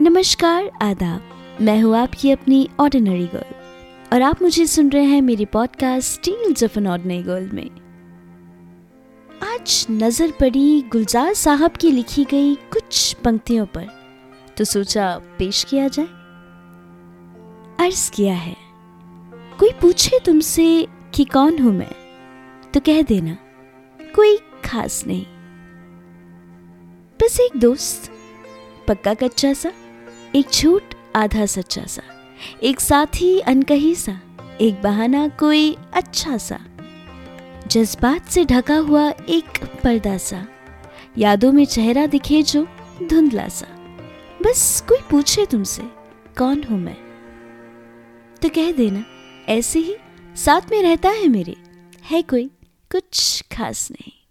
नमस्कार, आदाब। मैं हूँ आपकी अपनी ऑर्डिनरी गर्ल और आप मुझे सुन रहे हैं मेरी podcast tales of an ordinary girl में। आज नज़र पड़ी गुलजार साहब की लिखी गई कुछ पंक्तियों पर। तो सोचा पेश किया जाए। अर्ज़ किया है, कोई पूछे तुमसे कि कौन हूँ मैं? तो कह देना, कोई खास नहीं। बस एक दोस्त, पक्का कच्चा सा। एक झूठ आधा सच्चा सा, एक साथी अनकही सा, एक बहाना कोई अच्छा सा। जज्बात से ढका हुआ एक पर्दा सा, यादों में चेहरा दिखे जो धुंधला सा। बस कोई पूछे तुमसे, कौन हूँ मैं? तो कह देना, ऐसे ही साथ में रहता है मेरे, है कोई कुछ खास नहीं।